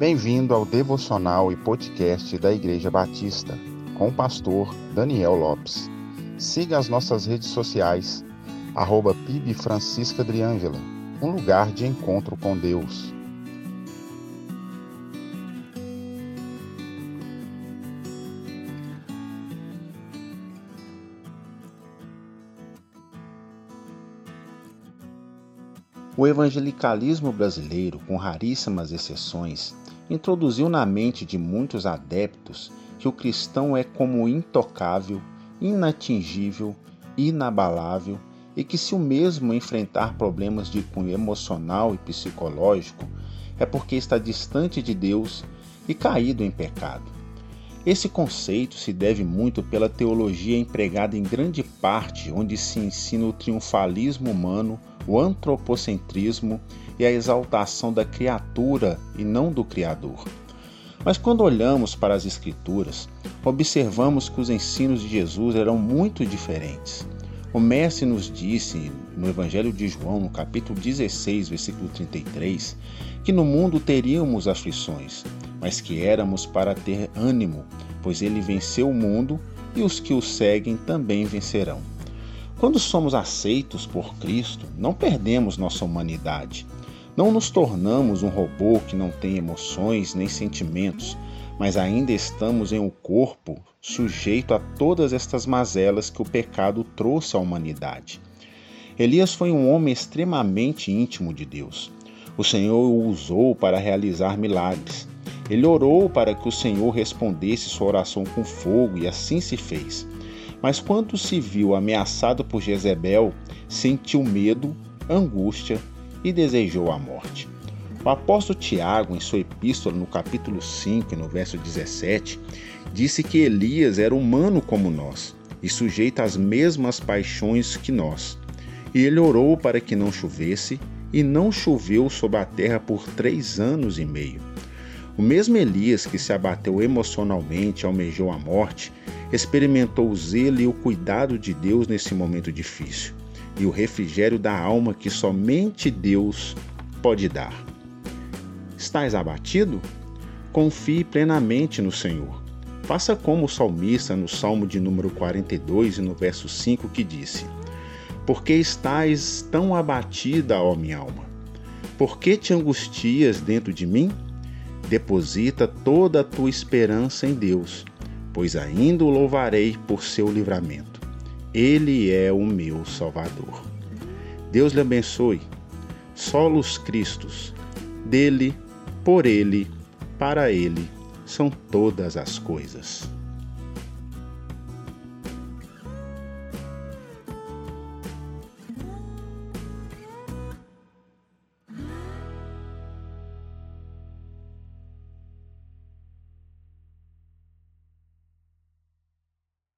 Bem-vindo ao devocional e podcast da Igreja Batista, com o pastor Daniel Lopes. Siga as nossas redes sociais, arroba PIB Francisca Driângela, um lugar de encontro com Deus. O evangelicalismo brasileiro, com raríssimas exceções, introduziu na mente de muitos adeptos que o cristão é como intocável, inatingível, inabalável e que, se o mesmo enfrentar problemas de cunho emocional e psicológico, é porque está distante de Deus e caído em pecado. Esse conceito se deve muito pela teologia empregada em grande parte, onde se ensina o triunfalismo humano, o antropocentrismo e a exaltação da criatura e não do Criador. Mas quando olhamos para as Escrituras, observamos que os ensinos de Jesus eram muito diferentes. O Mestre nos disse no Evangelho de João, no capítulo 16, versículo 33, que no mundo teríamos aflições, mas que éramos para ter ânimo, pois ele venceu o mundo e os que o seguem também vencerão. Quando somos aceitos por Cristo, não perdemos nossa humanidade, não nos tornamos um robô que não tem emoções nem sentimentos, mas ainda estamos em um corpo sujeito a todas estas mazelas que o pecado trouxe à humanidade. Elias foi um homem extremamente íntimo de Deus. O Senhor o usou para realizar milagres. Ele orou para que o Senhor respondesse sua oração com fogo e assim se fez. Mas quando se viu ameaçado por Jezebel, sentiu medo, angústia e desejou a morte. O apóstolo Tiago, em sua epístola, no capítulo 5, no verso 17, disse que Elias era humano como nós e sujeito às mesmas paixões que nós. E ele orou para que não chovesse, e não choveu sobre a terra por três anos e meio. O mesmo Elias que se abateu emocionalmente, almejou a morte, experimentou o zelo e o cuidado de Deus nesse momento difícil e o refrigério da alma que somente Deus pode dar. Estás abatido? Confie plenamente no Senhor. Faça como o salmista no Salmo de número 42 e no verso 5 que disse: Porque estás tão abatida, ó minha alma? Por que te angustias dentro de mim? Deposita toda a tua esperança em Deus, pois ainda o louvarei por seu livramento. Ele é o meu Salvador. Deus lhe abençoe. Solos Cristos, dele, por ele, para ele, são todas as coisas.